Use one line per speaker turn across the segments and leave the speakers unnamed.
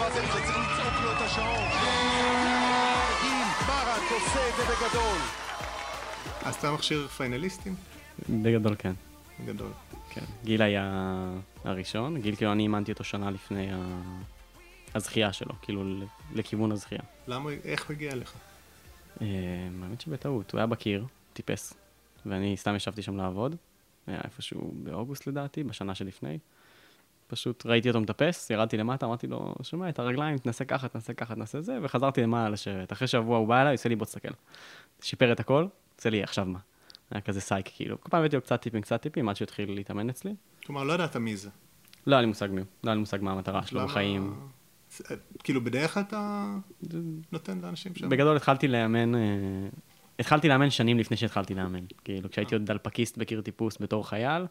מה זה צריך לצעוק לו את השעון. גיל ברק עושה את זה בגדול.
אז אתה מכשיר פיינליסטים?
בגדול כן.
גדול.
כן. גיל היה הראשון, גיל כאילו אני אימנתי אותו שנה לפני ה... הזכייה שלו, כאילו ל- לכיוון הזכייה.
למה, איך הוא הגיע אליך?
אה, האמת שבטעות, הוא היה בקיר, טיפס, ואני סתם ישבתי שם לעבוד, היה איפשהו באוגוסט לדעתי, בשנה שלפני. פשוט ראיתי אותו מטפס, ירדתי למטה, אמרתי לו, שומע, את הרגליים, תנסה ככה, תנסה ככה, תנסה זה, וחזרתי למעלה לשבת. אחרי שבוע הוא בא אליי, עושה לי, בוא תסתכל. שיפר את הכל, עושה לי, עכשיו מה? היה כזה סייק, כאילו. כל פעם הבאתי לו קצת טיפים, קצת טיפים, עד שהוא התחיל להתאמן אצלי.
כלומר, לא ידעת מי זה.
לא היה לי מושג מי הוא, לא היה לי מושג מה המטרה שלו בחיים.
זה- כאילו, בדרך כלל אתה נותן לאנשים שם?
בגדול התחלתי לאמן, אה, התחלתי לאמן שנים לפני שהתחלתי לאמן. כאילו, כשהייתי עוד דלפקיסט בקיר טיפוס בתור חייל, אה,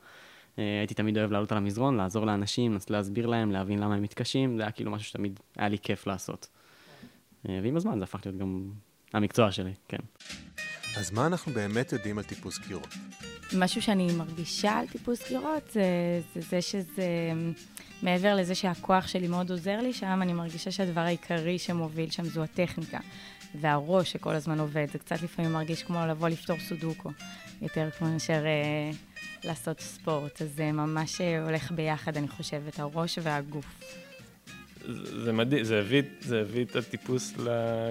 הייתי תמיד אוהב לעלות על המזרון, לעזור לאנשים, לנסות להסביר להם, להבין למה הם מתקשים, זה היה כאילו משהו שתמיד היה לי כיף לעשות. אה, ועם הזמן זה הפך להיות גם המקצוע שלי, כן.
אז מה אנחנו באמת יודעים על טיפוס קירות?
משהו שאני מרגישה על טיפוס קירות, זה, זה זה שזה, מעבר לזה שהכוח שלי מאוד עוזר לי שם, אני מרגישה שהדבר העיקרי שמוביל שם זו הטכניקה. והראש שכל הזמן עובד, זה קצת לפעמים מרגיש כמו לבוא לפתור סודוקו, יותר כמו מאשר אה, לעשות ספורט. אז זה ממש אה, הולך ביחד, אני חושבת, הראש והגוף.
זה מדהים, זה הביא, זה הביא את הטיפוס ל...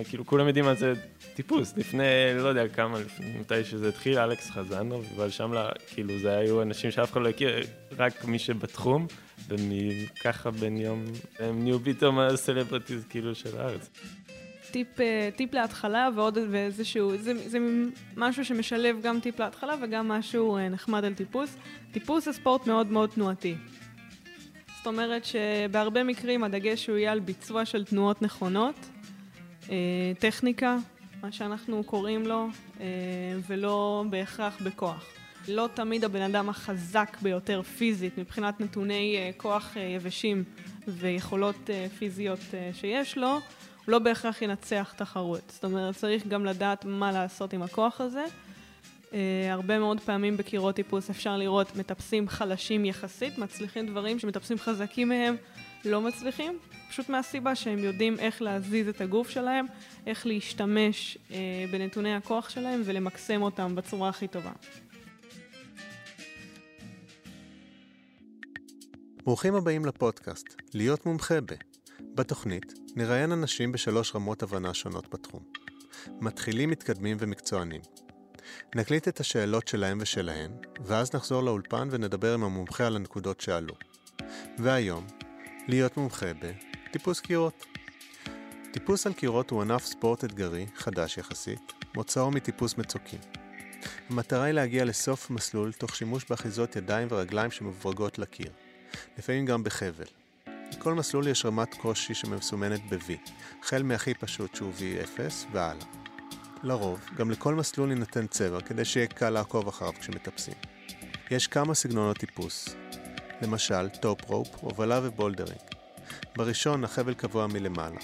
כאילו, כולם יודעים מה זה טיפוס. לפני, לא יודע כמה, לפני, מתי שזה התחיל, אלכס חזנוב, אבל שם, לה, כאילו, זה היו אנשים שאף אחד לא הכיר, רק מי שבתחום, וככה בן יום, הם נהיו פתאום הסלבריטיז, כאילו, של הארץ.
טיפ, אה, טיפ להתחלה ועוד איזשהו, זה, זה משהו שמשלב גם טיפ להתחלה וגם משהו אה, נחמד על טיפוס. טיפוס זה ספורט מאוד מאוד תנועתי. זאת אומרת שבהרבה מקרים הדגש הוא יהיה על ביצוע של תנועות נכונות, אה, טכניקה, מה שאנחנו קוראים לו, ולא בהכרח בכוח. לא תמיד הבן אדם החזק ביותר פיזית מבחינת נתוני כוח יבשים ויכולות פיזיות שיש לו, לא בהכרח ינצח תחרות. זאת אומרת, צריך גם לדעת מה לעשות עם הכוח הזה. Uh, הרבה מאוד פעמים בקירות טיפוס אפשר לראות מטפסים חלשים יחסית, מצליחים דברים שמטפסים חזקים מהם לא מצליחים, פשוט מהסיבה שהם יודעים איך להזיז את הגוף שלהם, איך להשתמש uh, בנתוני הכוח שלהם ולמקסם אותם בצורה הכי טובה.
ברוכים הבאים לפודקאסט, להיות מומחה ב. בתוכנית נראיין אנשים בשלוש רמות הבנה שונות בתחום. מתחילים, מתקדמים ומקצוענים. נקליט את השאלות שלהם ושלהן, ואז נחזור לאולפן ונדבר עם המומחה על הנקודות שעלו. והיום, להיות מומחה בטיפוס קירות. טיפוס על קירות הוא ענף ספורט אתגרי, חדש יחסית, מוצאו מטיפוס מצוקים. המטרה היא להגיע לסוף מסלול תוך שימוש באחיזות ידיים ורגליים שמוברגות לקיר. לפעמים גם בחבל. לכל מסלול יש רמת קושי שמסומנת ב-V, החל מהכי פשוט שהוא V0 והלאה. לרוב, גם לכל מסלול יינתן צבע כדי שיהיה קל לעקוב אחריו כשמטפסים. יש כמה סגנונות טיפוס, למשל top rope, הובלה ו bouldering. בראשון החבל קבוע מלמעלה,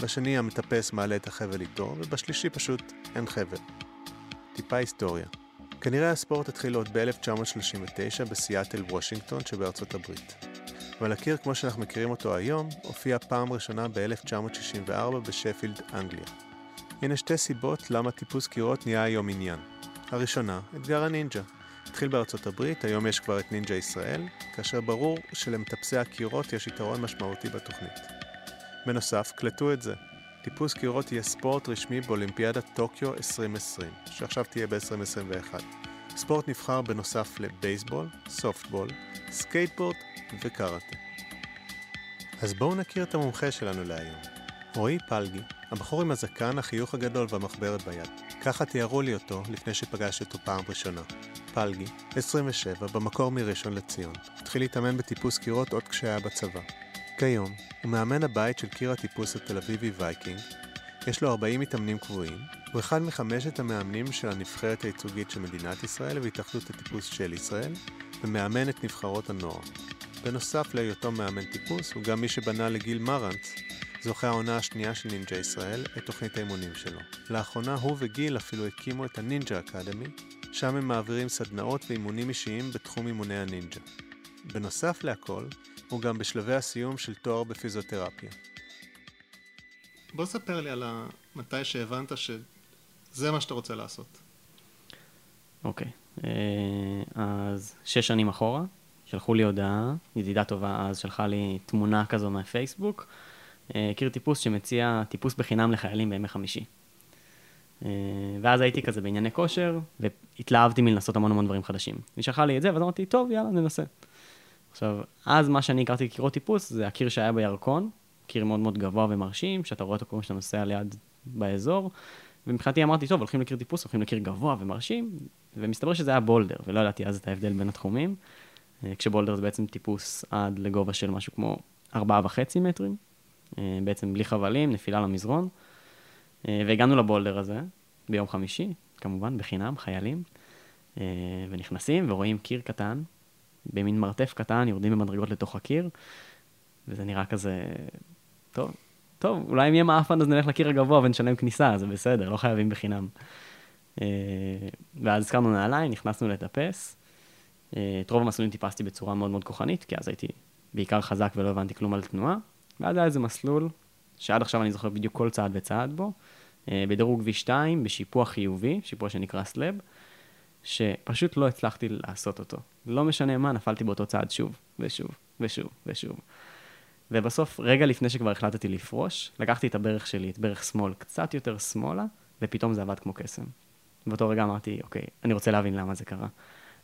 בשני המטפס מעלה את החבל איתו, ובשלישי פשוט אין חבל. טיפה היסטוריה כנראה הספורט התחיל עוד ב-1939 בסיאטל וושינגטון שבארצות הברית. אבל הקיר כמו שאנחנו מכירים אותו היום, הופיע פעם ראשונה ב-1964 בשפילד, אנגליה. הנה שתי סיבות למה טיפוס קירות נהיה היום עניין. הראשונה, אתגר הנינג'ה. התחיל בארצות הברית, היום יש כבר את נינג'ה ישראל, כאשר ברור שלמטפסי הקירות יש יתרון משמעותי בתוכנית. בנוסף, קלטו את זה. טיפוס קירות יהיה ספורט רשמי באולימפיאדת טוקיו 2020, שעכשיו תהיה ב-2021. ספורט נבחר בנוסף לבייסבול, סופטבול, סקייטבורד וקראטה. אז בואו נכיר את המומחה שלנו להיום. רועי פלגי, הבחור עם הזקן, החיוך הגדול והמחברת ביד. ככה תיארו לי אותו לפני שפגשתי אותו פעם ראשונה. פלגי, 27, במקור מראשון לציון. התחיל להתאמן בטיפוס קירות עוד כשהיה בצבא. כיום, הוא מאמן הבית של קיר הטיפוס התל אביבי וייקינג, יש לו 40 מתאמנים קבועים, הוא אחד מחמשת המאמנים של הנבחרת הייצוגית של מדינת ישראל והתאחדות הטיפוס של ישראל, ומאמן את נבחרות הנוער. בנוסף להיותו מאמן טיפוס, הוא גם מי שבנה לגיל מרנץ, זוכה העונה השנייה של נינג'ה ישראל, את תוכנית האימונים שלו. לאחרונה הוא וגיל אפילו הקימו את הנינג'ה אקדמי, שם הם מעבירים סדנאות ואימונים אישיים בתחום אימוני הנינג'ה. בנוסף להכל, הוא גם בשלבי הסיום של תואר בפיזיותרפיה. בוא ספר לי על ה... מתי שהבנת שזה מה שאתה רוצה לעשות.
אוקיי, אה, אז שש שנים אחורה, שלחו לי הודעה, ידידה טובה אז שלחה לי תמונה כזו מהפייסבוק, אה, הכיר טיפוס שמציע טיפוס בחינם לחיילים בימי חמישי. אה, ואז הייתי כזה בענייני כושר, והתלהבתי מלנסות המון המון דברים חדשים. היא שלחה לי את זה, ואז אמרתי, טוב, יאללה, ננסה. עכשיו, אז מה שאני הכרתי כקירות טיפוס, זה הקיר שהיה בירקון, קיר מאוד מאוד גבוה ומרשים, שאתה רואה אותו כמו שאתה נוסע ליד באזור, ומבחינתי אמרתי, טוב, הולכים לקיר טיפוס, הולכים לקיר גבוה ומרשים, ומסתבר שזה היה בולדר, ולא ידעתי אז את ההבדל בין התחומים, כשבולדר זה בעצם טיפוס עד לגובה של משהו כמו ארבעה וחצי מטרים, אה, בעצם בלי חבלים, נפילה למזרון, אה, והגענו לבולדר הזה ביום חמישי, כמובן, בחינם, חיילים, ונכנסים ורואים קיר קטן, במין מרתף קטן, יורדים במדרגות לתוך הקיר, וזה נראה כזה, טוב, טוב, אולי אם יהיה מעפן אז נלך לקיר הגבוה ונשלם כניסה, זה בסדר, לא חייבים בחינם. אה, ואז הזכרנו נעליים, נכנסנו לטפס. את רוב המסלולים טיפסתי בצורה מאוד מאוד כוחנית, כי אז הייתי בעיקר חזק ולא הבנתי כלום על תנועה. ואז היה איזה מסלול, שעד עכשיו אני זוכר בדיוק כל צעד וצעד בו, אה, בדירוג V2, בשיפוע חיובי, שיפוע שנקרא slab, שפשוט לא הצלחתי לעשות אותו. לא משנה מה, נפלתי באותו צעד שוב, ושוב, ושוב, ושוב. ובסוף, רגע לפני שכבר החלטתי לפרוש, לקחתי את הברך שלי, את ברך שמאל, קצת יותר שמאלה, ופתאום זה עבד כמו קסם. באותו רגע אמרתי, אוקיי, אני רוצה להבין למה זה קרה.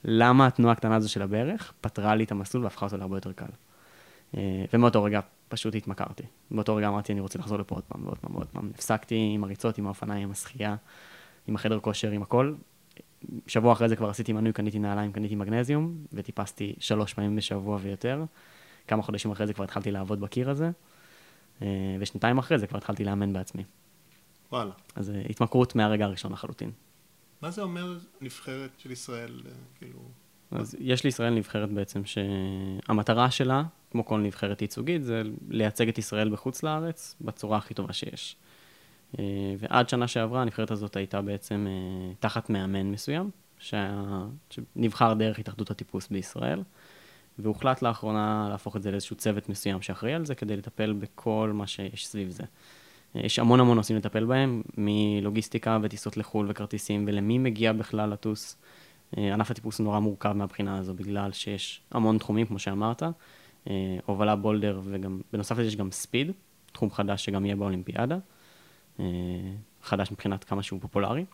למה התנועה הקטנה הזו של הברך פתרה לי את המסלול והפכה אותו להרבה יותר קל. אה, ומאותו רגע פשוט התמכרתי. באותו רגע אמרתי, אני רוצה לחזור לפה עוד פעם ועוד פעם ועוד פעם. הפסקתי עם הריצות, עם האופניים, עם השחייה, עם החדר כושר, עם הכל. שבוע אחרי זה כבר עשיתי מנוי, קניתי נעליים, קניתי מגנזיום, וטיפסתי שלוש פעמים בשבוע ויותר. כמה חודשים אחרי זה כבר התחלתי לעבוד בקיר הזה, אה, ושנתיים אחרי זה כבר התחלתי לאמן בעצמי.
וואלה.
אז אה, התמכרות מהרגע הראשון לחלוטין.
מה זה אומר נבחרת של ישראל, אה, כאילו...
אז יש לישראל נבחרת בעצם שהמטרה שלה, כמו כל נבחרת ייצוגית, זה לייצג את ישראל בחוץ לארץ בצורה הכי טובה שיש. ועד שנה שעברה הנבחרת הזאת הייתה בעצם תחת מאמן מסוים, שנבחר דרך התאחדות הטיפוס בישראל. והוחלט לאחרונה להפוך את זה לאיזשהו צוות מסוים שאחראי על זה, כדי לטפל בכל מה שיש סביב זה. יש המון המון נושאים לטפל בהם, מלוגיסטיקה וטיסות לחו"ל וכרטיסים, ולמי מגיע בכלל לטוס. אה, ענף הטיפוס נורא מורכב מהבחינה הזו, בגלל שיש המון תחומים, כמו שאמרת, אה, הובלה בולדר, וגם, בנוסף לזה יש גם ספיד, תחום חדש שגם יהיה באולימפיאדה, אה, חדש מבחינת כמה שהוא פופולרי.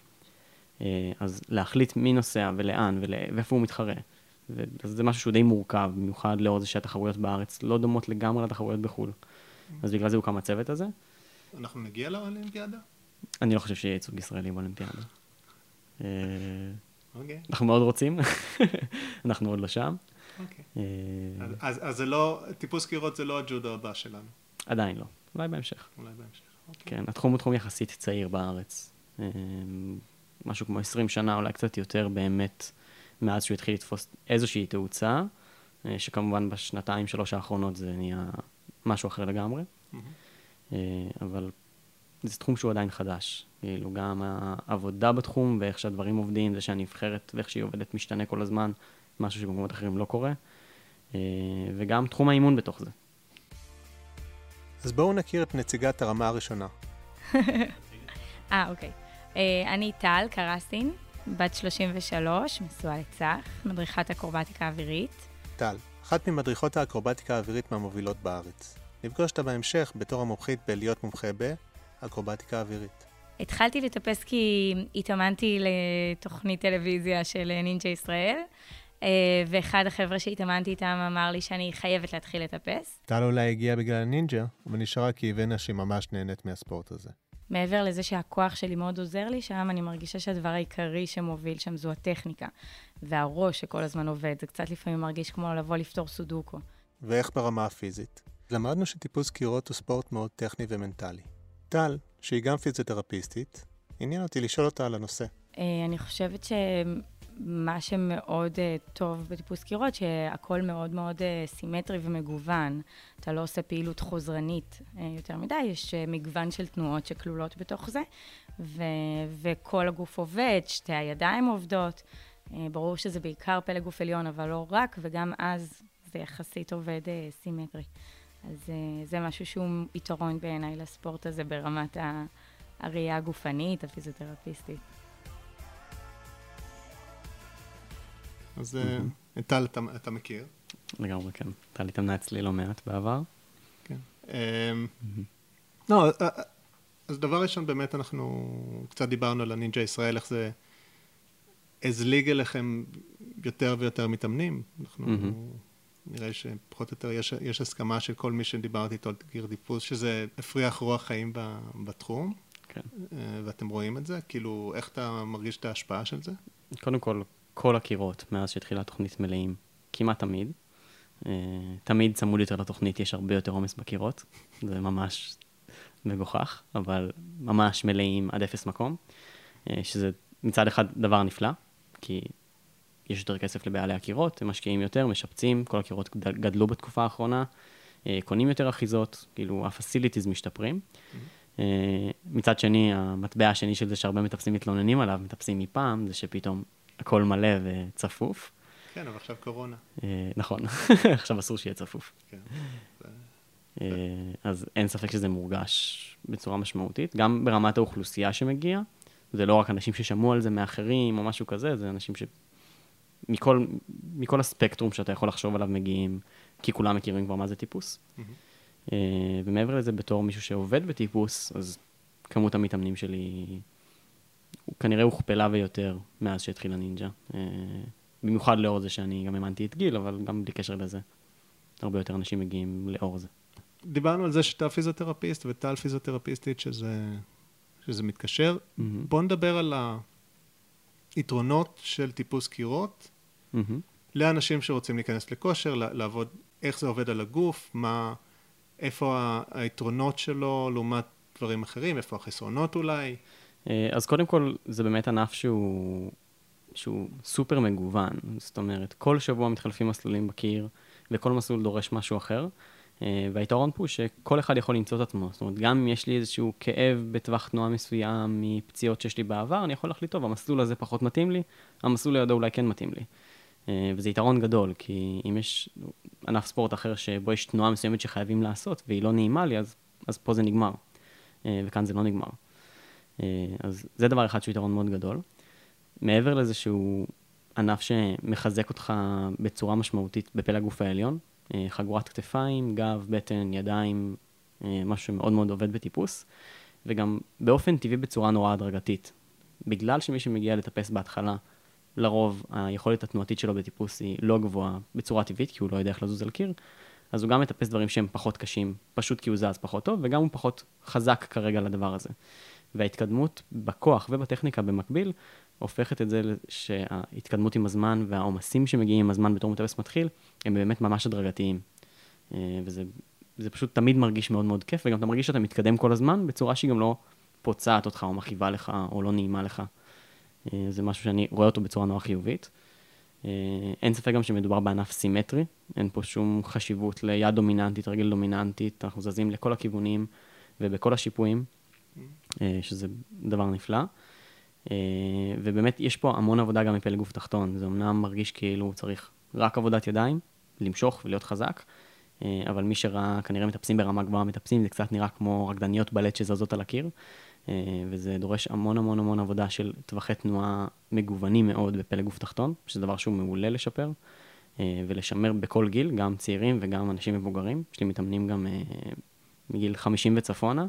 אז להחליט מי נוסע ולאן ואיפה הוא מתחרה. וזה משהו שהוא די מורכב, במיוחד לאור זה שהתחרויות בארץ לא דומות לגמרי לתחרויות בחו"ל. אז בגלל זה הוקם הצוות הזה.
אנחנו נגיע לאולימפיאדה?
אני לא חושב שיהיה ייצוג ישראלי באולימפיאדה. אה,
אוקיי.
אנחנו מאוד רוצים, אנחנו עוד לא שם.
אוקיי. אה, אז זה לא, טיפוס קירות זה לא הג'ודו הבא שלנו.
עדיין לא, אולי בהמשך.
אולי בהמשך, אוקיי.
כן, התחום הוא תחום יחסית צעיר בארץ. אה, משהו כמו 20 שנה, אולי קצת יותר באמת. מאז שהוא התחיל לתפוס איזושהי תאוצה, שכמובן בשנתיים, שלוש האחרונות זה נהיה משהו אחר לגמרי. Mm-hmm. אבל זה תחום שהוא עדיין חדש. כאילו, גם העבודה בתחום ואיך שהדברים עובדים, זה שהנבחרת ואיך שהיא עובדת משתנה כל הזמן, משהו שבמקומות אחרים לא קורה. אה, וגם תחום האימון בתוך זה.
אז בואו נכיר את נציגת הרמה הראשונה.
אה, אוקיי. אני טל קרסין, בת 33, נשואה לצח, מדריכת אקרובטיקה אווירית.
טל, אחת ממדריכות האקרובטיקה האווירית מהמובילות בארץ. נפגוש אותה בהמשך בתור המומחית בלהיות מומחה באקרובטיקה אווירית.
התחלתי לטפס כי התאמנתי לתוכנית טלוויזיה של נינג'ה ישראל, אה, ואחד החבר'ה שהתאמנתי איתם אמר לי שאני חייבת להתחיל לטפס.
טל אולי הגיעה בגלל הנינג'ה, אבל נשארה כי הבינה שהיא ממש נהנית מהספורט הזה.
מעבר לזה שהכוח שלי מאוד עוזר לי שם, אני מרגישה שהדבר העיקרי שמוביל שם זו הטכניקה. והראש שכל הזמן עובד, זה קצת לפעמים מרגיש כמו לבוא לפתור סודוקו.
ואיך ברמה הפיזית? למדנו שטיפוס קירות הוא ספורט מאוד טכני ומנטלי. טל, שהיא גם פיזיותרפיסטית, עניין אותי לשאול אותה על הנושא.
אה, אני חושבת מה שמאוד uh, טוב בטיפוס קירות, שהכל מאוד מאוד uh, סימטרי ומגוון. אתה לא עושה פעילות חוזרנית יותר מדי, יש מגוון של תנועות שכלולות בתוך זה, ו- וכל הגוף עובד, שתי הידיים עובדות. ברור שזה בעיקר פלא גוף עליון, אבל לא רק, וגם אז זה יחסית עובד סימטרי. אז אה, זה משהו שהוא יתרון בעיניי לספורט הזה ברמת הראייה הגופנית, הפיזיותרפיסטית.
אז אה, את טל אתה, מכיר.
לגמרי כן. טל התאמנה אצלי לא מעט בעבר.
כן. אמ, לא, אה, אז דבר ראשון, באמת אנחנו קצת דיברנו על הנינג'ה ישראל, איך זה הזליג אליכם יותר ויותר מתאמנים. אנחנו. נראה שפחות או יותר יש, יש הסכמה של כל מי שדיברתי איתו על גיר דיפוס, שזה הפריח רוח חיים ב, בתחום,
כן.
אה, ואתם רואים את זה? כאילו, איך אתה מרגיש את ההשפעה של זה?
קודם כל, כל הקירות מאז שהתחילה התוכנית מלאים, כמעט תמיד. אה, תמיד צמוד יותר לתוכנית, יש הרבה יותר עומס בקירות, זה ממש מגוחך, אבל ממש מלאים עד אפס מקום, אה, שזה מצד אחד דבר נפלא, כי יש יותר כסף לבעלי הקירות, הם משקיעים יותר, משפצים, כל הקירות גדל- גדלו בתקופה האחרונה, אה, קונים יותר אחיזות, כאילו ה-facilities משתפרים. אה, מצד שני, המטבע השני של זה שהרבה מטפסים מתלוננים עליו, מטפסים מפעם, זה שפתאום הכל מלא וצפוף.
כן, אבל עכשיו קורונה.
אה, נכון, עכשיו אסור שיהיה צפוף.
כן.
אז אין ספק שזה מורגש בצורה משמעותית, גם ברמת האוכלוסייה שמגיעה, זה לא רק אנשים ששמעו על זה מאחרים או משהו כזה, זה אנשים ש... מכל, מכל הספקטרום שאתה יכול לחשוב עליו מגיעים, כי כולם מכירים כבר מה זה טיפוס. אה, ומעבר לזה, בתור מישהו שעובד בטיפוס, אז כמות המתאמנים שלי הוא כנראה הוכפלה ויותר מאז שהתחיל הנינג'ה. אה, במיוחד לאור זה שאני גם האמנתי את גיל, אבל גם בלי קשר לזה. הרבה יותר אנשים מגיעים לאור זה.
דיברנו על זה שאתה פיזיותרפיסט וטל פיזיותרפיסטית, שזה, שזה מתקשר.
מהמם.
בוא נדבר על היתרונות של טיפוס קירות
מהמם.
לאנשים שרוצים להיכנס לכושר, לעבוד, איך זה עובד על הגוף, מה, איפה היתרונות שלו לעומת דברים אחרים, איפה החסרונות אולי.
אה, אז קודם כל, זה באמת ענף שהוא, שהוא סופר מגוון. זאת אומרת, כל שבוע מתחלפים מסלולים בקיר, וכל מסלול דורש משהו אחר. אה, והיתרון פה הוא שכל אחד יכול למצוא את עצמו. זאת אומרת, גם אם יש לי איזשהו כאב בטווח תנועה מסוים מפציעות שיש לי בעבר, אני יכול להחליט, טוב, המסלול הזה פחות מתאים לי, המסלול לידו אולי כן מתאים לי. אה, וזה יתרון גדול, כי אם יש ענף ספורט אחר שבו יש תנועה מסוימת שחייבים לעשות, והיא לא נעימה לי, אז, אז פה זה נגמר. אה, וכאן זה לא נגמר. אה, אז זה דבר אחד שהוא יתרון מאוד גדול. מעבר לזה שהוא ענף שמחזק אותך בצורה משמעותית בפלג הגוף העליון, חגורת כתפיים, גב, בטן, ידיים, משהו שמאוד מאוד עובד בטיפוס, וגם באופן טבעי בצורה נורא הדרגתית. בגלל שמי שמגיע לטפס בהתחלה, לרוב היכולת התנועתית שלו בטיפוס היא לא גבוהה בצורה טבעית, כי הוא לא יודע איך לזוז על קיר, אז הוא גם מטפס דברים שהם פחות קשים, פשוט כי הוא זז פחות טוב, וגם הוא פחות חזק כרגע לדבר הזה. וההתקדמות בכוח ובטכניקה במקביל, הופכת את זה שההתקדמות עם הזמן והעומסים שמגיעים עם הזמן בתור מטפס מתחיל, הם באמת ממש הדרגתיים. אה, וזה זה פשוט תמיד מרגיש מאוד מאוד כיף, וגם אתה מרגיש שאתה מתקדם כל הזמן בצורה שהיא גם לא פוצעת אותך או מכאיבה לך או לא נעימה לך. אה, זה משהו שאני רואה אותו בצורה נורא חיובית. אה, אין ספק גם שמדובר בענף סימטרי, אין פה שום חשיבות ליד דומיננטית, רגל דומיננטית, אנחנו זזים לכל הכיוונים ובכל השיפועים, אה, שזה דבר נפלא. ובאמת יש פה המון עבודה גם מפלג גוף תחתון, זה אמנם מרגיש כאילו צריך רק עבודת ידיים, למשוך ולהיות חזק, אבל מי שראה כנראה מטפסים ברמה גבוהה מטפסים, זה קצת נראה כמו רקדניות בלט שזזות על הקיר, וזה דורש המון המון המון עבודה של טווחי תנועה מגוונים מאוד בפלג גוף תחתון, שזה דבר שהוא מעולה לשפר, אה, ולשמר בכל גיל, גם צעירים וגם אנשים מבוגרים. יש לי מתאמנים גם אה, מגיל 50 וצפונה,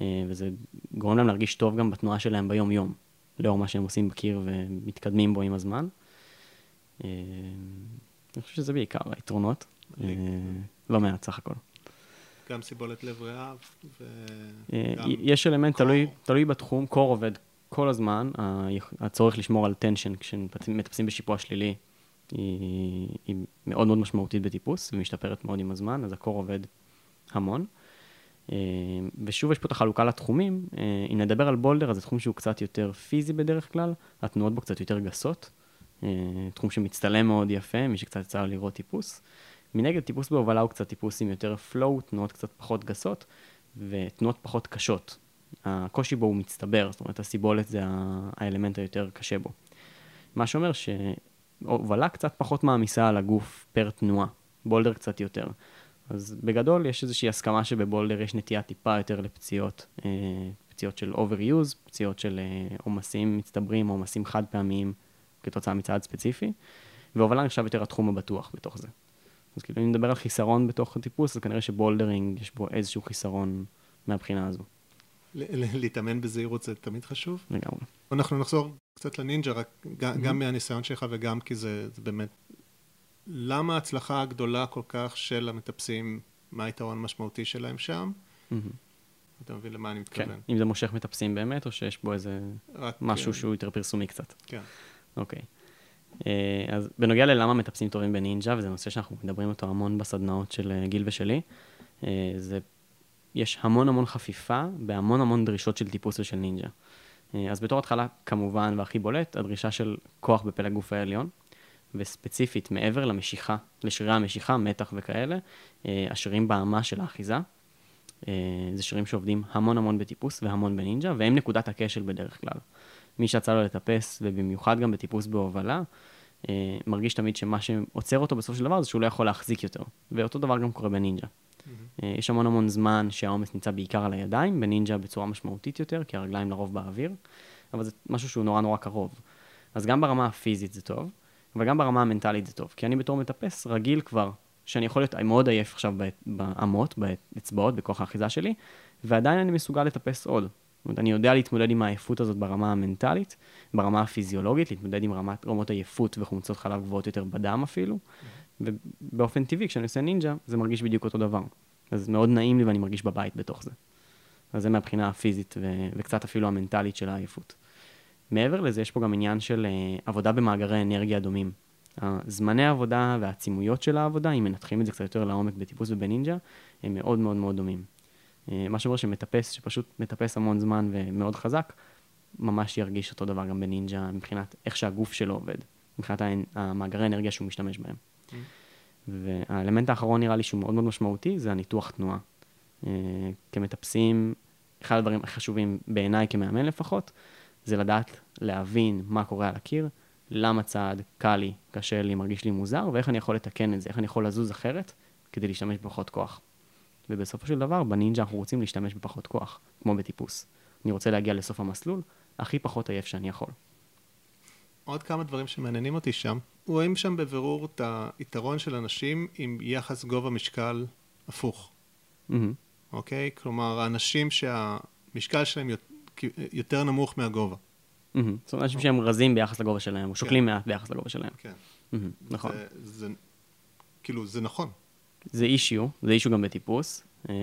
אה, וזה גורם להם להרגיש טוב גם בתנועה שלהם ביום-יום, לאור מה שהם עושים בקיר ומתקדמים בו עם הזמן. אה, אני חושב שזה בעיקר היתרונות, אה, לא מעט סך הכל.
גם סיבולת לב ריאה.
אה,
גם
יש אלמנט. תלוי, תלוי בתחום, קור עובד כל הזמן, הצורך לשמור על טנשן כשמטפסים בשיפוע שלילי היא, היא מאוד מאוד משמעותית בטיפוס ומשתפרת מאוד עם הזמן, אז הקור עובד המון. אה, ושוב יש פה את החלוקה לתחומים, אה, אם נדבר על בולדר, אז זה תחום שהוא קצת יותר פיזי בדרך כלל, התנועות בו קצת יותר גסות, תחום שמצטלם מאוד יפה, מי שקצת יצא לראות טיפוס. מנגד, טיפוס בהובלה הוא קצת טיפוס עם יותר flow, תנועות קצת פחות גסות, ותנועות פחות קשות. הקושי בו הוא מצטבר, זאת אומרת, הסיבולת זה האלמנט היותר קשה בו. מה שאומר שהובלה קצת פחות מעמיסה על הגוף פר תנועה, בולדר קצת יותר. אז בגדול יש איזושהי הסכמה שבבולדר יש נטייה טיפה יותר לפציעות, אה, פציעות של overuse, פציעות של אה, עומסים מצטברים, עומסים חד פעמיים כתוצאה מצעד ספציפי, והובלה נחשב יותר התחום הבטוח בתוך זה. אז כאילו, אם נדבר על חיסרון בתוך הטיפוס, אז כנראה שבולדרינג יש בו איזשהו חיסרון מהבחינה הזו.
להתאמן בזהירות זה תמיד חשוב.
לגמרי.
אנחנו נחזור קצת לנינג'ה, רק
Mhm.
גם מהניסיון שלך וגם כי זה, באמת... למה ההצלחה הגדולה כל כך של המטפסים, מה היתרון המשמעותי שלהם שם?
מהמם.
אתה מבין למה אני
כן,
מתכוון.
אם זה מושך מטפסים באמת, או שיש בו איזה משהו
אה,
שהוא יותר פרסומי קצת.
כן.
אוקיי. אז בנוגע ללמה מטפסים טובים בנינג'ה, וזה נושא שאנחנו מדברים אותו המון בסדנאות של אה, גיל ושלי, אה, זה, יש המון המון חפיפה בהמון המון דרישות של טיפוס ושל נינג'ה. אה, אז בתור התחלה, כמובן, והכי בולט, הדרישה של כוח בפלג גוף העליון, וספציפית מעבר למשיכה, לשרירי המשיכה, מתח וכאלה, אה, השרירים באמה של האחיזה. אה, זה שרירים שעובדים המון המון בטיפוס והמון בנינג'ה, והם נקודת הכשל בדרך כלל. מי שיצא לו לטפס, ובמיוחד גם בטיפוס בהובלה, אה, מרגיש תמיד שמה שעוצר אותו בסופו של דבר זה שהוא לא יכול להחזיק יותר. ואותו דבר גם קורה בנינג'ה. אה, יש המון המון זמן שהעומס נמצא בעיקר על הידיים, בנינג'ה בצורה משמעותית יותר, כי הרגליים לרוב באוויר, אבל זה משהו שהוא נורא נורא קרוב. אז גם ברמה הפיזית זה טוב, אבל גם ברמה המנטלית זה טוב. כי אני בתור מטפס רגיל כבר, שאני יכול להיות מאוד עייף עכשיו באמות, באצבעות, בכוח האחיזה שלי, ועדיין אני מסוגל לטפס עוד. זאת אומרת, אני יודע להתמודד עם העייפות הזאת ברמה המנטלית, ברמה הפיזיולוגית, להתמודד עם רמת, רמות עייפות וחומצות חלב גבוהות יותר בדם אפילו, ובאופן טבעי, כשאני עושה נינג'ה, זה מרגיש בדיוק אותו דבר. אז מאוד נעים לי ואני מרגיש בבית בתוך זה. אז זה מהבחינה הפיזית ו- וקצת אפילו המנטלית של העייפות. מעבר לזה, יש פה גם עניין של uh, עבודה במאגרי אנרגיה דומים. זמני העבודה והעצימויות של העבודה, אם מנתחים את זה קצת יותר לעומק בטיפוס ובנינג'ה, הם מאוד מאוד מאוד דומים. Uh, מה שאומר שמטפס, שפשוט מטפס המון זמן ומאוד חזק, ממש ירגיש אותו דבר גם בנינג'ה מבחינת איך שהגוף שלו עובד, מבחינת המאגרי האנרגיה שהוא משתמש בהם. והאלמנט האחרון נראה לי שהוא מאוד מאוד משמעותי, זה הניתוח תנועה. Uh, כמטפסים, אחד הדברים הכי חשובים בעיניי כמאמן לפחות, זה לדעת להבין מה קורה על הקיר, למה צעד קל לי, קשה לי, מרגיש לי מוזר, ואיך אני יכול לתקן את זה, איך אני יכול לזוז אחרת כדי להשתמש בפחות כוח. ובסופו של דבר, בנינג'ה אנחנו רוצים להשתמש בפחות כוח, כמו בטיפוס. אני רוצה להגיע לסוף המסלול, הכי פחות עייף שאני יכול.
עוד כמה דברים שמעניינים אותי שם. רואים שם בבירור את היתרון של אנשים עם יחס גובה משקל הפוך,
מהמם.
אוקיי? כלומר, האנשים שהמשקל שלהם יות- יותר נמוך מהגובה.
מהמם. זאת אומרת, אנשים שהם רזים ביחס לגובה שלהם, או שוקלים מעט ביחס לגובה שלהם.
כן.
מהמם, נכון.
זה, זה, כאילו, זה נכון.
זה אישיו, זה אישיו גם בטיפוס. אה,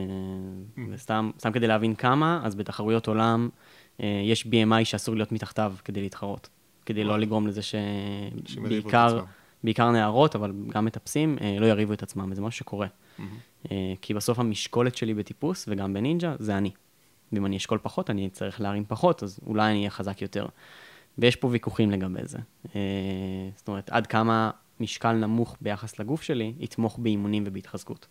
וסתם סתם כדי להבין כמה, אז בתחרויות עולם אה, יש BMI שאסור להיות מתחתיו כדי להתחרות. כדי לא. לגרום לזה שבעיקר. בעיקר נערות, אבל גם מטפסים, אה, לא יריבו את עצמם, וזה משהו שקורה. אה, כי בסוף המשקולת שלי בטיפוס וגם בנינג'ה זה אני. ואם אני אשקול פחות, אני אצטרך להרים פחות, אז אולי אני אהיה חזק יותר. ויש פה ויכוחים לגבי זה. זאת אומרת, עד כמה משקל נמוך ביחס לגוף שלי יתמוך באימונים ובהתחזקות.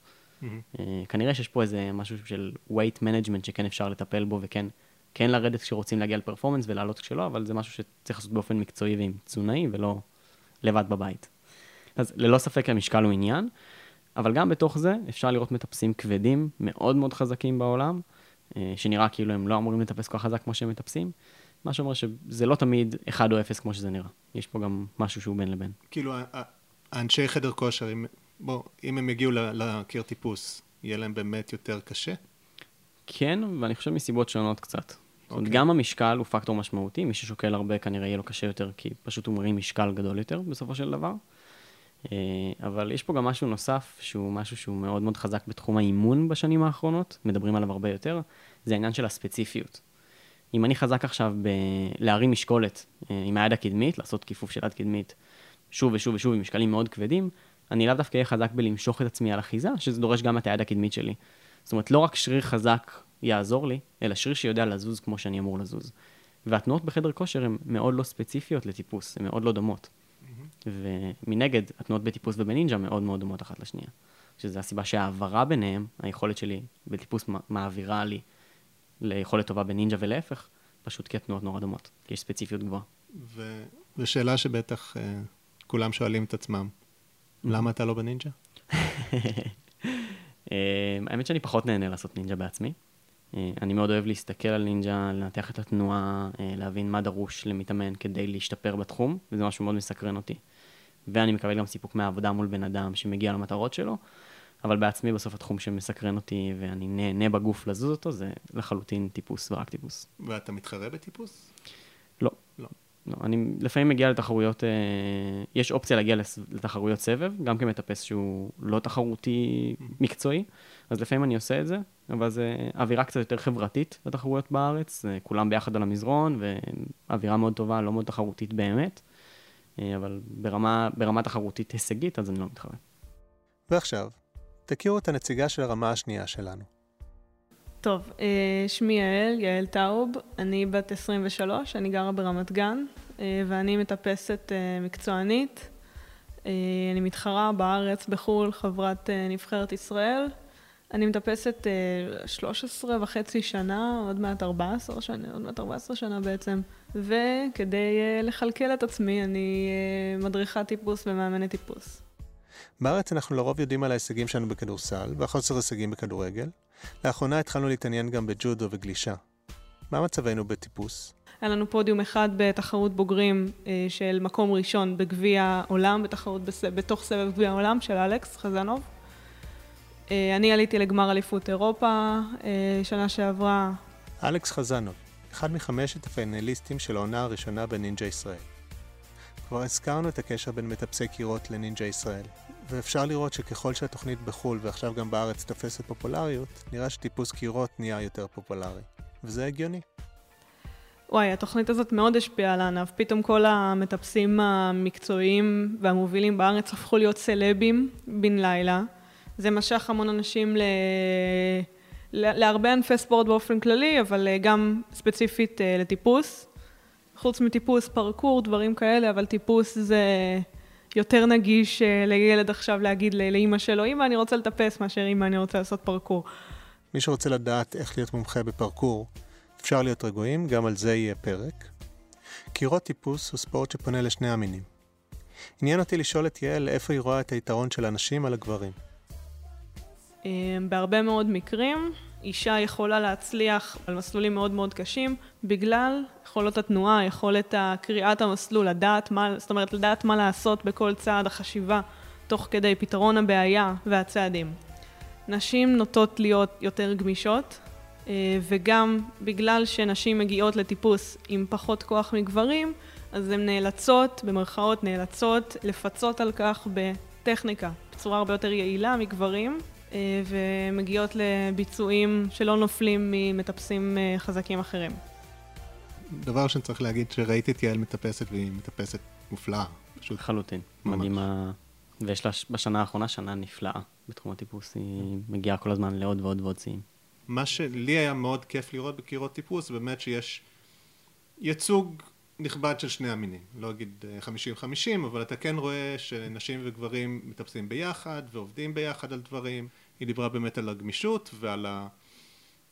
אה, כנראה שיש פה איזה משהו של weight management שכן אפשר לטפל בו וכן כן לרדת כשרוצים להגיע לפרפורמנס ולעלות כשלא, אבל זה משהו שצריך לעשות באופן מקצועי ועם תזונאי ולא לבד בבית. אז ללא ספק המשקל הוא עניין, אבל גם בתוך זה אפשר לראות מטפסים כבדים, מאוד מאוד חזקים בעולם, אה, שנראה כאילו הם לא אמורים לטפס כל כך חזק כמו שהם מטפסים, מה שאומר שזה לא תמיד 1 או 0 כמו שזה נראה. יש פה גם משהו שהוא בין לבין.
כאילו, האנשי חדר כושר, אם, בוא, אם הם יגיעו לקיר טיפוס, יהיה להם באמת יותר קשה?
כן, ואני חושב מסיבות שונות קצת. זאת אומרת,
אוקיי.
גם המשקל הוא פקטור משמעותי, מי ששוקל הרבה כנראה יהיה לו קשה יותר, כי פשוט הוא מרים משקל גדול יותר בסופו של דבר. אה, אבל יש פה גם משהו נוסף, שהוא משהו שהוא מאוד מאוד חזק בתחום האימון בשנים האחרונות, מדברים עליו הרבה יותר, זה העניין של הספציפיות. אם אני חזק עכשיו בלהרים משקולת אה, עם היד הקדמית, לעשות כיפוף של יד קדמית שוב ושוב ושוב עם משקלים מאוד כבדים, אני לאו דווקא אהיה חזק בלמשוך את עצמי על אחיזה, שזה דורש גם את היד הקדמית שלי. זאת אומרת, לא רק שריר חזק יעזור לי, אלא שריר שיודע לזוז כמו שאני אמור לזוז. והתנועות בחדר כושר הן מאוד לא ספציפיות לטיפוס, הן מאוד לא דומות. ומנגד, התנועות בטיפוס ובנינג'ה מאוד מאוד דומות אחת לשנייה. שזו הסיבה שההעברה ביניהם, היכולת שלי בטיפוס מעבירה לי ליכולת טובה בנינג'ה ולהפך, פשוט כי התנועות נורא דומות, כי יש ספציפיות גבוהה.
ו... ושאלה שבטח אה, כולם שואלים את עצמם, למה אתה לא בנינג'ה?
אה, האמת שאני פחות נהנה לעשות נינג'ה בעצמי. אה, אני מאוד אוהב להסתכל על נינג'ה, לנתח את התנועה, אה, להבין מה דרוש למתאמן כדי להשתפר בתחום, וזה משהו מאוד מסקרן אותי. ואני מקבל גם סיפוק מהעבודה מול בן אדם שמגיע למטרות שלו, אבל בעצמי בסוף התחום שמסקרן אותי ואני נהנה בגוף לזוז אותו, זה לחלוטין טיפוס ורק טיפוס.
ואתה מתחרה בטיפוס?
לא.
לא.
לא, אני לפעמים מגיע לתחרויות, אה, יש אופציה להגיע לתחרויות סבב, גם כמטפס שהוא לא תחרותי מקצועי, אז לפעמים אני עושה את זה, אבל זה אווירה קצת יותר חברתית לתחרויות בארץ, כולם ביחד על המזרון, ואווירה מאוד טובה, לא מאוד תחרותית באמת, אה, אבל ברמה, ברמה תחרותית הישגית, אז אני לא מתחרה.
ועכשיו, תכירו את הנציגה של הרמה השנייה שלנו.
טוב, אה, שמי יעל, יעל טאוב, אני בת 23, אני גרה ברמת גן, אה, ואני מטפסת אה, מקצוענית. אני מתחרה בארץ, בחו"ל, חברת נבחרת ישראל. אני מטפסת אה, 13 וחצי שנה, עוד מעט 14 שנה, עוד מעט 14 שנה בעצם. וכדי לכלכל את עצמי, אני מדריכת טיפוס ומאמנת טיפוס.
בארץ אנחנו לרוב יודעים על ההישגים שלנו בכדורסל והחוסר הישגים בכדורגל. לאחרונה התחלנו להתעניין גם בג'ודו וגלישה. מה מצבנו בטיפוס?
היה לנו פודיום אחד בתחרות בוגרים אה, של מקום ראשון בגביע העולם, בתחרות בס... בתוך סבב גביע העולם של אלכס חזנוב. אה, אני עליתי לגמר אליפות אירופה אה, שנה שעברה.
אלכס חזנוב, אחד מחמשת הפיינליסטים של העונה הראשונה בנינג'ה ישראל. כבר הזכרנו את הקשר בין מטפסי קירות לנינג'ה ישראל, ואפשר לראות שככל שהתוכנית בחו"ל ועכשיו גם בארץ תופסת פופולריות, נראה שטיפוס קירות נהיה יותר פופולרי. וזה הגיוני.
וואי, התוכנית הזאת מאוד השפיעה על הענף. פתאום כל המטפסים המקצועיים והמובילים בארץ הפכו להיות סלבים בן לילה. זה משך המון אנשים ל... להרבה ענפי ספורט באופן כללי, אבל אה, גם ספציפית אה, לטיפוס. חוץ מטיפוס, פרקור, דברים כאלה, אבל טיפוס זה יותר נגיש אה, לילד עכשיו להגיד לאימא שלו, אמא, אני רוצה לטפס, מאשר אמא, אני רוצה לעשות פרקור.
מי שרוצה לדעת איך להיות מומחה בפרקור, אפשר להיות רגועים, גם על זה יהיה פרק. קירות טיפוס הוא ספורט שפונה לשני המינים. עניין אותי לשאול את יעל איפה היא רואה את היתרון של הנשים על הגברים.
אה, בהרבה מאוד מקרים, אישה יכולה להצליח על מסלולים מאוד מאוד קשים, בגלל יכולות התנועה, יכולת קריאת המסלול, לדעת מה, זאת אומרת, לדעת מה לעשות בכל צעד החשיבה, תוך כדי פתרון הבעיה והצעדים. נשים נוטות להיות יותר גמישות, אה, וגם בגלל שנשים מגיעות לטיפוס עם פחות כוח מגברים, אז הן נאלצות, במרכאות נאלצות, לפצות על כך בטכניקה, בצורה הרבה יותר יעילה מגברים, ומגיעות לביצועים שלא נופלים ממטפסים אה, חזקים אחרים.
דבר ראשון צריך להגיד שראיתי את יעל מטפסת והיא מטפסת מופלאה. פשוט
לחלוטין.
ממש.
מדהימה. ויש לה בשנה האחרונה שנה נפלאה בתחום הטיפוס, היא מגיעה כל הזמן לעוד ועוד ועוד שיאים.
מה שלי היה מאוד כיף לראות בקירות טיפוס, באמת שיש ייצוג נכבד של שני המינים. לא אגיד אה, 50-50, אבל אתה כן רואה שנשים וגברים מטפסים ביחד ועובדים ביחד על דברים. היא דיברה באמת על הגמישות ועל ה...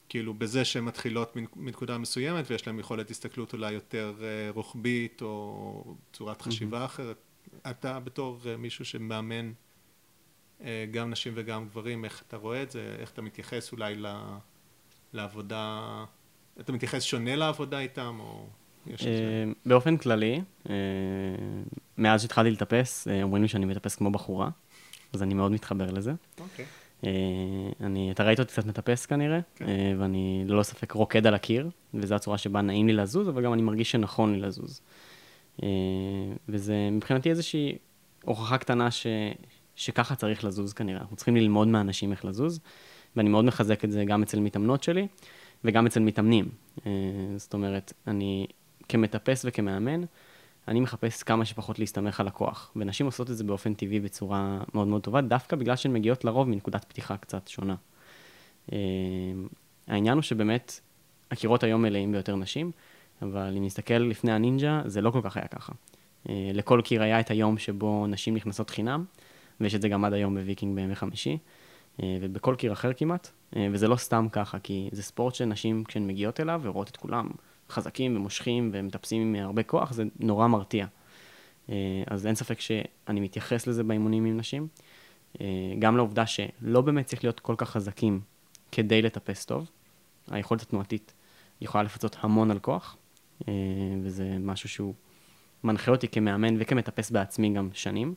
כאילו בזה שהן מתחילות מנ- מנקודה מסוימת ויש להן יכולת הסתכלות אולי יותר אה, רוחבית או צורת חשיבה אחרת. אתה בתור אה, מישהו שמאמן אה, גם נשים וגם גברים, איך אתה רואה את זה? איך אתה מתייחס אולי לעבודה, אתה מתייחס שונה לעבודה איתם, או.
אה, באופן כללי, אה, מאז שהתחלתי לטפס, אה, אומרים לי שאני מטפס כמו בחורה, אז אני מאוד מתחבר לזה.
אוקיי.
אה, אני, אתה ראית אותי קצת מטפס כנראה,
כן.
אה, ואני ללא ספק רוקד על הקיר, וזו הצורה שבה נעים לי לזוז, אבל גם אני מרגיש שנכון לי לזוז. אה, וזה מבחינתי איזושהי הוכחה קטנה ש, שככה צריך לזוז כנראה. אנחנו צריכים ללמוד מאנשים איך לזוז, ואני מאוד מחזק את זה גם אצל מתאמנות שלי, וגם אצל מתאמנים. אה, זאת אומרת, אני כמטפס וכמאמן, אני מחפש כמה שפחות להסתמך על הכוח. ונשים עושות את זה באופן טבעי בצורה מאוד מאוד טובה, דווקא בגלל שהן מגיעות לרוב מנקודת פתיחה קצת שונה. אה, העניין הוא שבאמת, הקירות היום מלאים ביותר נשים, אבל אם נסתכל לפני הנינג'ה, זה לא כל כך היה ככה. אה, לכל קיר היה את היום שבו נשים נכנסות חינם, ויש את זה גם עד היום בוויקינג בימי חמישי, אה, ובכל קיר אחר כמעט, אה, וזה לא סתם ככה, כי זה ספורט שנשים, כשהן מגיעות אליו ורואות את כולם חזקים ומושכים ומטפסים עם הרבה כוח, זה נורא מרתיע. אה, אז אין ספק שאני מתייחס לזה באימונים עם נשים. אה, גם לעובדה שלא באמת צריך להיות כל כך חזקים כדי לטפס טוב. היכולת התנועתית יכולה לפצות המון על כוח, אה, וזה משהו שהוא מנחה אותי כמאמן וכמטפס בעצמי גם שנים.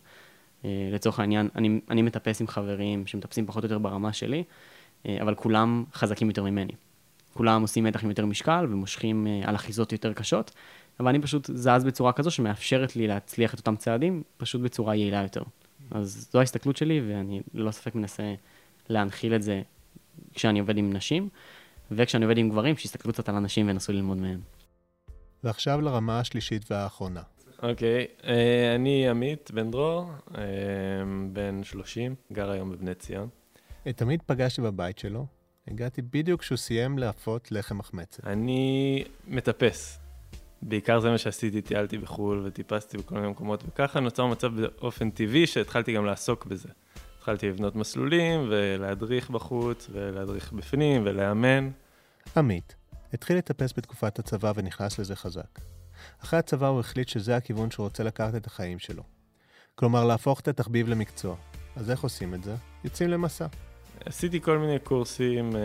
לצורך העניין, אני, אני מטפס עם חברים שמטפסים פחות או יותר ברמה שלי, אבל כולם חזקים יותר ממני. כולם עושים מתח עם יותר משקל ומושכים על אחיזות יותר קשות, אבל אני פשוט זז בצורה כזו שמאפשרת לי להצליח את אותם צעדים, פשוט בצורה יעילה יותר. אז זו ההסתכלות שלי, ואני ללא ספק מנסה להנחיל את זה כשאני עובד עם נשים, וכשאני עובד עם גברים, שיסתכלו קצת על אנשים וינסו ללמוד מהם.
ועכשיו לרמה השלישית והאחרונה.
אוקיי, okay, אה, אני עמית בן דרור, אה, בן 30, גר היום בבני ציון.
את תמיד פגשתי בבית שלו, הגעתי בדיוק כשהוא סיים להפות לחם מחמצת.
אני מטפס. בעיקר זה מה שעשיתי, טיילתי בחו"ל וטיפסתי בכל מיני מקומות, וככה נוצר מצב באופן טבעי שהתחלתי גם לעסוק בזה. התחלתי לבנות מסלולים ולהדריך בחוץ ולהדריך בפנים ולאמן.
עמית, התחיל לטפס בתקופת הצבא ונכנס לזה חזק. אחרי הצבא הוא החליט שזה הכיוון שהוא רוצה לקחת את החיים שלו. כלומר, להפוך את התחביב למקצוע. אז איך עושים את זה? יוצאים למסע.
עשיתי כל מיני קורסים אה,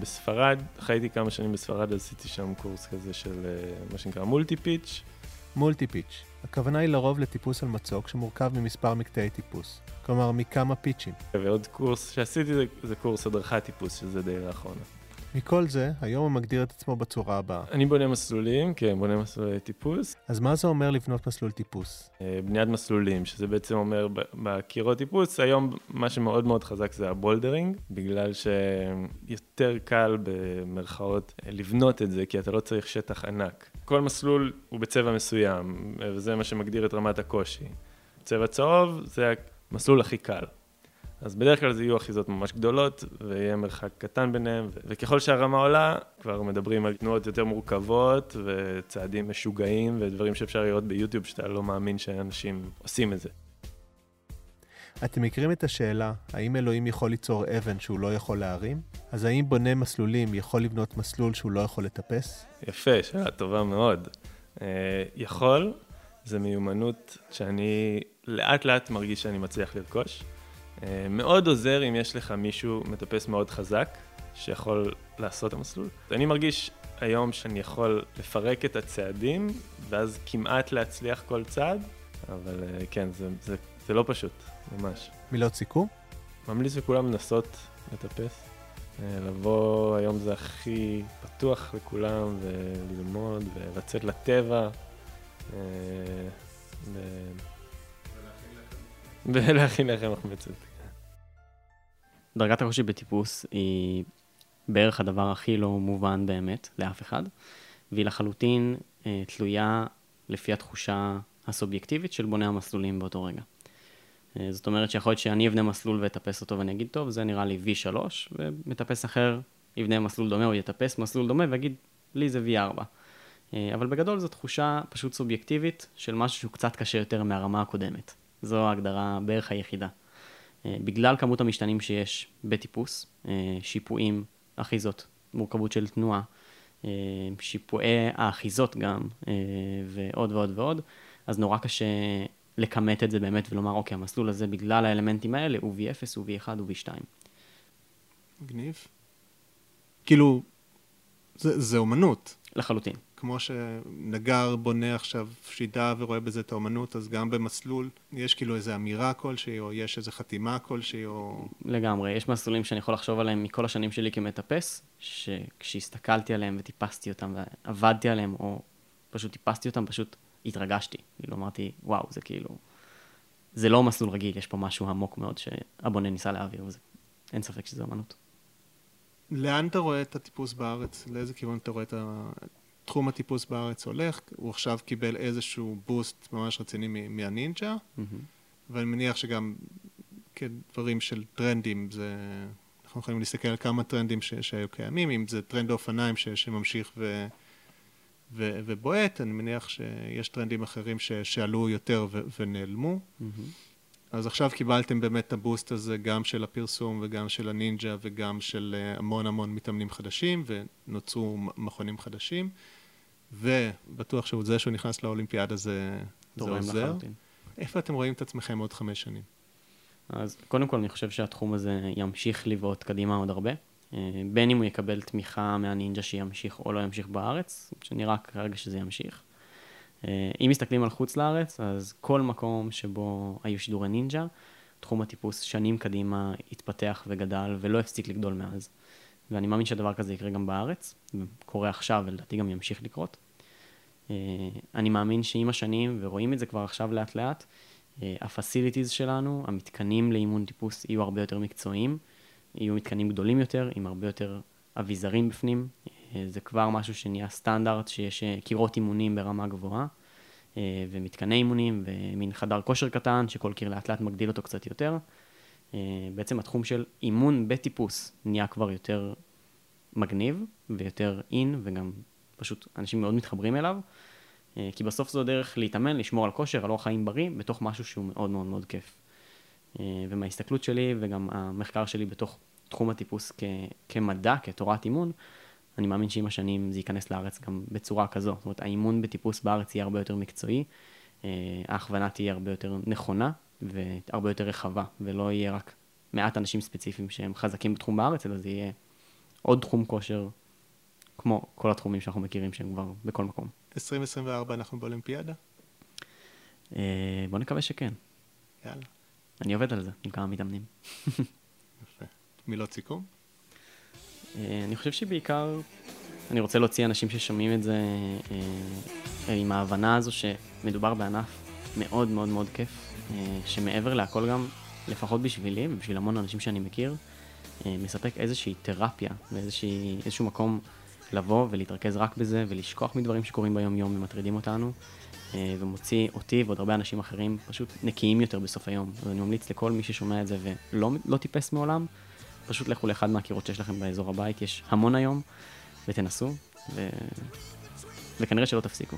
בספרד, חייתי כמה שנים בספרד, עשיתי שם קורס כזה של אה, מה שנקרא מולטי פיץ'.
מולטי פיץ', הכוונה היא לרוב לטיפוס על מצוק שמורכב ממספר מקטעי טיפוס, כלומר מכמה פיצ'ים.
ועוד קורס שעשיתי זה, זה קורס הדרכת טיפוס, שזה די לאחרונה.
מכל זה, היום הוא מגדיר את עצמו בצורה הבאה.
אני בונה מסלולים, כן, בונה מסלולי טיפוס.
אז מה זה אומר לבנות מסלול טיפוס?
אה, בניית מסלולים, שזה בעצם אומר בקירות טיפוס, היום מה שמאוד מאוד חזק זה הבולדרינג, בגלל שיותר קל במרכאות לבנות את זה, כי אתה לא צריך שטח ענק. כל מסלול הוא בצבע מסוים, וזה מה שמגדיר את רמת הקושי. צבע צהוב זה המסלול הכי קל. אז בדרך כלל זה יהיו אחיזות ממש גדולות, ויהיה מרחק קטן ביניהם, ו- וככל שהרמה עולה, כבר מדברים על תנועות יותר מורכבות, וצעדים משוגעים, ודברים שאפשר לראות ביוטיוב, שאתה לא מאמין שאנשים עושים את זה.
אתם מכירים את השאלה, האם אלוהים יכול ליצור אבן שהוא לא יכול להרים? אז האם בונה מסלולים יכול לבנות מסלול שהוא לא יכול לטפס?
יפה, שאלה טובה מאוד. אה, יכול, זה מיומנות שאני לאט לאט מרגיש שאני מצליח לרכוש. אה, מאוד עוזר אם יש לך מישהו מטפס מאוד חזק, שיכול לעשות את המסלול. אני מרגיש היום שאני יכול לפרק את הצעדים, ואז כמעט להצליח כל צעד, אבל אה, כן, זה, זה, זה לא פשוט, ממש.
מילות סיכום?
ממליץ לכולם לנסות לטפס. אה, לבוא, היום זה הכי פתוח לכולם, וללמוד, ולצאת לטבע. ולהכין לחם מחמצת.
דרגת הקושי בטיפוס היא בערך הדבר הכי לא מובן באמת לאף אחד, והיא לחלוטין אה, תלויה לפי התחושה הסובייקטיבית של בוני המסלולים באותו רגע. אה, זאת אומרת שיכול להיות שאני אבנה מסלול ואטפס אותו ואני אגיד, טוב, זה נראה לי V3, ומטפס אחר יבנה מסלול דומה או יטפס מסלול דומה ויגיד, לי זה V4. אה, אבל בגדול זו תחושה פשוט סובייקטיבית של משהו שהוא קצת קשה יותר מהרמה הקודמת. זו ההגדרה בערך היחידה. אה, בגלל כמות המשתנים שיש בטיפוס, אה, שיפועים, אחיזות, מורכבות של תנועה, אה, שיפועי האחיזות גם, ועוד ועוד ועוד, אז נורא קשה לכמת את זה באמת ולומר, אוקיי, המסלול הזה בגלל האלמנטים האלה הוא V0, הוא V1, הוא V2.
מגניב. כאילו, זה, זה אומנות.
לחלוטין.
כמו שנגר בונה עכשיו שידה ורואה בזה את האומנות, אז גם במסלול יש כאילו איזו אמירה כלשהי, או יש איזו חתימה כלשהי, או...
לגמרי, יש מסלולים שאני יכול לחשוב עליהם מכל השנים שלי כמטפס, שכשהסתכלתי עליהם וטיפסתי אותם ועבדתי עליהם, או פשוט טיפסתי אותם, פשוט התרגשתי. כאילו אמרתי, וואו, זה כאילו... זה לא מסלול רגיל, יש פה משהו עמוק מאוד שהבונה ניסה להעביר, ואין ספק שזה אמנות.
לאן אתה רואה את הטיפוס בארץ? לאיזה כיוון אתה רואה את תחום הטיפוס בארץ הולך? הוא עכשיו קיבל איזשהו בוסט ממש רציני מהנינג'ה, mm-hmm. ואני מניח שגם כדברים של טרנדים, זה... אנחנו יכולים להסתכל על כמה טרנדים ש... שהיו קיימים, אם זה טרנד האופניים ש... שממשיך ו... ו... ובועט, אני מניח שיש טרנדים אחרים ש... שעלו יותר ו... ונעלמו. Mm-hmm. אז עכשיו קיבלתם באמת את ה boost הזה גם של הפרסום וגם של הנינג'ה וגם של אה, המון המון מתאמנים חדשים ונוצרו מכונים חדשים ובטוח שזה שהוא נכנס לאולימפיאדה זה, זה עוזר. לחלוטין. איפה אתם רואים את עצמכם עוד חמש שנים?
אז קודם כל אני חושב שהתחום הזה ימשיך לבעוט קדימה עוד הרבה. אה, בין אם הוא יקבל תמיכה מהנינג'ה שימשיך או לא ימשיך בארץ, שנראה כרגע שזה ימשיך. אה, אם מסתכלים על חוץ לארץ, אז כל מקום שבו היו שידורי נינג'ה, תחום הטיפוס שנים קדימה התפתח וגדל ולא הפסיק לגדול מאז. ואני מאמין שהדבר כזה יקרה גם בארץ, קורה עכשיו ולדעתי גם ימשיך לקרות. אה, אני מאמין שעם השנים, ורואים את זה כבר עכשיו לאט לאט, הפסיליטיז שלנו, המתקנים לאימון טיפוס יהיו הרבה יותר מקצועיים. יהיו מתקנים גדולים יותר, עם הרבה יותר אביזרים בפנים. אה, זה כבר משהו שנהיה סטנדרט, שיש אה, קירות אימונים ברמה גבוהה, אה, ומתקני אימונים, ומין חדר כושר קטן, שכל קיר לאט לאט מגדיל אותו קצת יותר. בעצם התחום של אימון בטיפוס נהיה כבר יותר מגניב, ויותר אין, וגם פשוט אנשים מאוד מתחברים אליו. כי בסוף זו דרך להתאמן, לשמור על כושר, על אורח חיים בריא, בתוך משהו שהוא מאוד מאוד מאוד כיף. ומההסתכלות שלי וגם המחקר שלי בתוך תחום הטיפוס כ- כמדע, כתורת אימון, אני מאמין שעם השנים זה ייכנס לארץ גם בצורה כזו. זאת אומרת, האימון בטיפוס בארץ יהיה הרבה יותר מקצועי, אה, ההכוונה תהיה הרבה יותר נכונה והרבה יותר רחבה, ולא יהיה רק מעט אנשים ספציפיים שהם חזקים בתחום בארץ, אלא זה יהיה עוד תחום כושר, כמו כל התחומים שאנחנו מכירים שהם כבר בכל מקום.
2024 אנחנו באולימפיאדה?
אה, בוא נקווה שכן.
יאללה.
אני עובד על זה עם כמה מתאמנים.
יפה. מילות סיכום?
אה, אני חושב שבעיקר אני רוצה להוציא אנשים ששומעים את זה אה, עם ההבנה הזו שמדובר בענף מאוד מאוד מאוד כיף, אה, שמעבר להכל גם, לפחות בשבילי ובשביל המון אנשים שאני מכיר, מספק איזושהי תרפיה ואיזשהו מקום לבוא ולהתרכז רק בזה ולשכוח מדברים שקורים ביום-יום ומטרידים אותנו. אה, ומוציא אותי ועוד הרבה אנשים אחרים פשוט נקיים יותר בסוף היום. אז אני ממליץ לכל מי ששומע את זה ולא לא טיפס מעולם, פשוט לכו לאחד מהקירות שיש לכם באזור הבית, יש המון היום, ותנסו, ו... וכנראה שלא תפסיקו.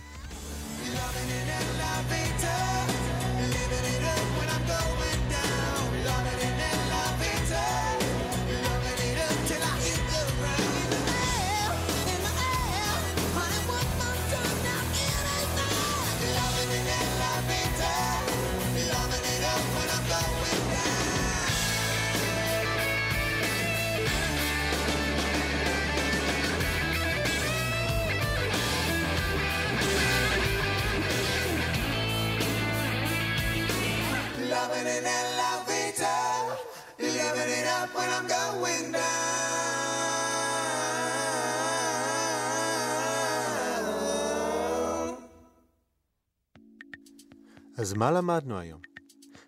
אז מה למדנו היום?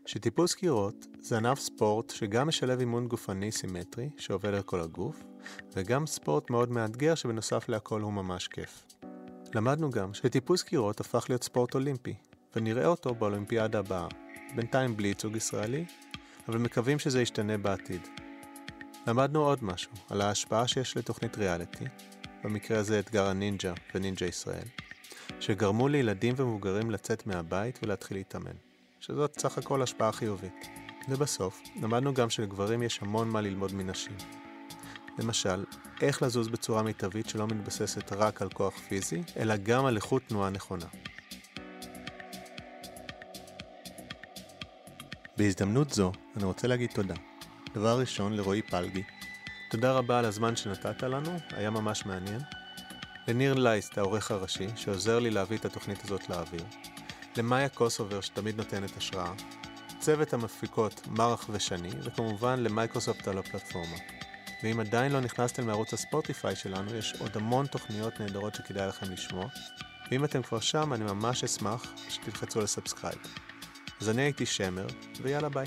שטיפוס קירות זה ענף ספורט שגם משלב אימון גופני סימטרי שעובד על כל הגוף, וגם ספורט מאוד מאתגר שבנוסף להכל הוא ממש כיף. למדנו גם שטיפוס קירות הפך להיות ספורט אולימפי, ונראה אותו באולימפיאדה הבאה, בינתיים בלי ייצוג ישראלי, אבל מקווים שזה ישתנה בעתיד. למדנו עוד משהו, על ההשפעה שיש לתוכנית ריאליטי, במקרה הזה אתגר הנינג'ה ונינג'ה ישראל, שגרמו לילדים ומבוגרים לצאת מהבית ולהתחיל להתאמן, שזאת סך הכל השפעה חיובית. ובסוף, למדנו גם שלגברים יש המון מה ללמוד מנשים. למשל, איך לזוז בצורה מיטבית שלא מתבססת רק על כוח פיזי, אלא גם על איכות תנועה נכונה. בהזדמנות זו, אני רוצה להגיד תודה. דבר ראשון, לרועי פלגי. תודה רבה על הזמן שנתת לנו, היה ממש מעניין. לניר לייסט, העורך הראשי, שעוזר לי להביא את התוכנית הזאת לאוויר. למאיה קוסובר, שתמיד נותנת השראה. צוות המפיקות, מרח ושני, וכמובן למייקרוסופט על הפלטפורמה. ואם עדיין לא נכנסתם לערוץ הספוטיפיי שלנו, יש עוד המון תוכניות נהדרות שכדאי לכם לשמוע. ואם אתם כבר שם, אני ממש אשמח שתלחצו על subscribe. אז אני הייתי שמר, ויאללה ביי.